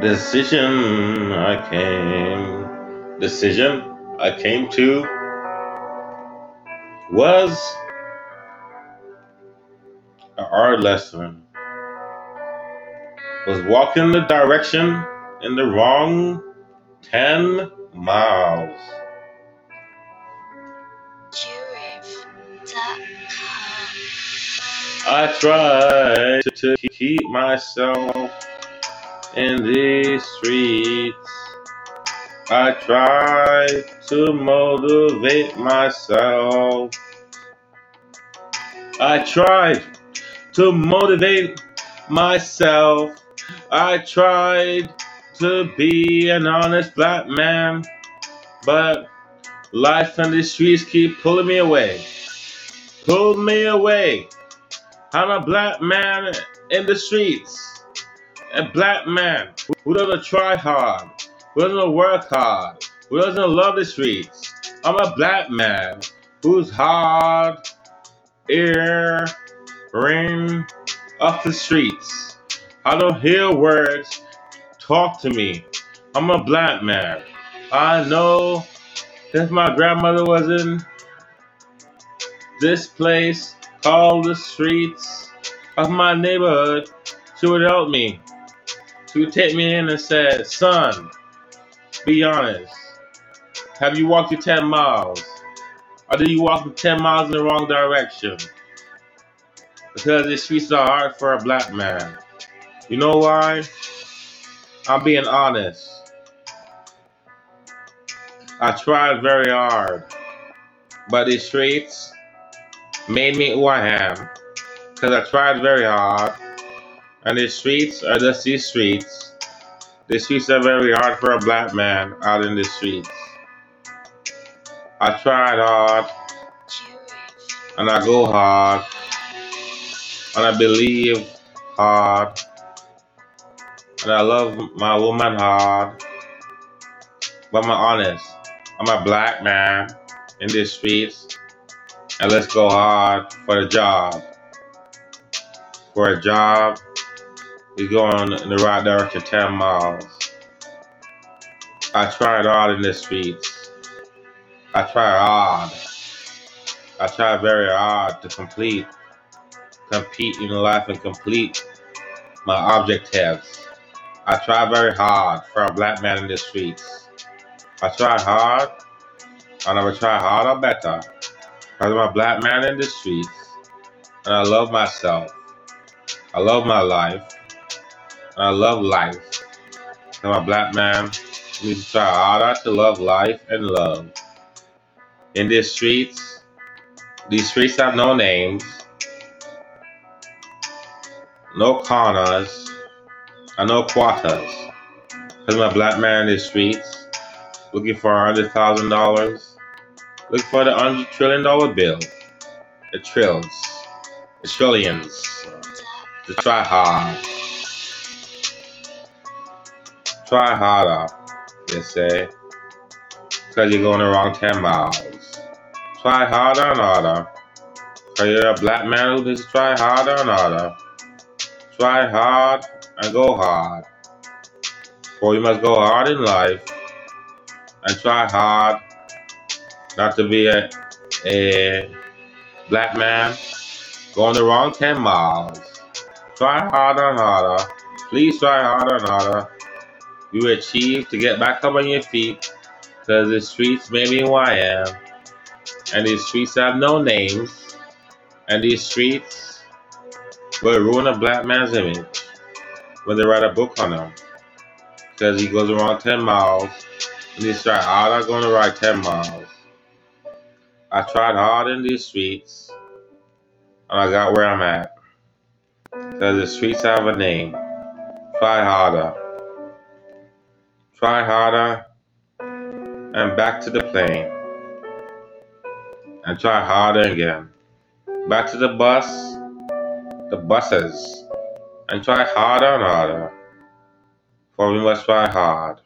Decision I came, decision I came to was hard lesson. Was walking the direction in the wrong 10 miles. I tried to keep myself in these streets. I tried to motivate myself. I tried to motivate myself. I tried to be an honest black man, but life in the streets keep pulling me away. Pull me away. I'm a black man in the streets. A black man who doesn't try hard, who doesn't work hard, who doesn't love the streets. I'm a black man who's hard, ear, ring off the streets. I don't hear words talk to me. I'm a black man. I know if my grandmother was in this place called the streets of my neighborhood, she would help me. Would take me in and said, Son, be honest. Have you walked your 10 miles? Or did you walk the 10 miles in the wrong direction? Because the streets are hard for a black man. You know why? I'm being honest. I tried very hard, but the streets made me who I am. Because I tried very hard, and the streets are just these streets. The streets are very hard for a black man out in the streets. I tried hard, and I go hard, and I believe hard, and I love my woman hard. But I'm honest. I'm a black man in the streets, and let's go hard for a job. For a job, we going in the right direction 10 miles. I tried hard in the streets. I tried hard. I tried very hard to complete, compete in life and complete my objectives. I tried very hard for a black man in the streets. I tried hard, and I will try harder, better. Because I'm a black man in the streets, and I love myself. I love my life, I love life. I'm a black man. We try harder to love life and love. In these streets, these streets have no names, no corners, and no quarters. Because I'm a black man in the streets, looking for a hundred thousand dollars, looking for the hundred trillion dollar bill, the trills, the trillions, to try hard, try harder, they say, because you're going the wrong 10 miles. Try harder and harder. Because you're a black man who to try harder and harder. Try hard and go hard. For you must go hard in life and try hard not to be a, a black man going the wrong 10 miles. Try harder and harder. Please try harder and harder. You achieve to get back up on your feet because the streets made me who I am. And these streets have no names. And these streets will ruin a black man's image when they write a book on him. Because he goes around 10 miles and he's trying hard going to ride 10 miles. I tried hard in these streets and I got where I'm at. Because the streets have a name. Try harder. Try harder and back to the plane. And try harder again. Back to the bus, the buses, and try harder and harder. For we must try hard.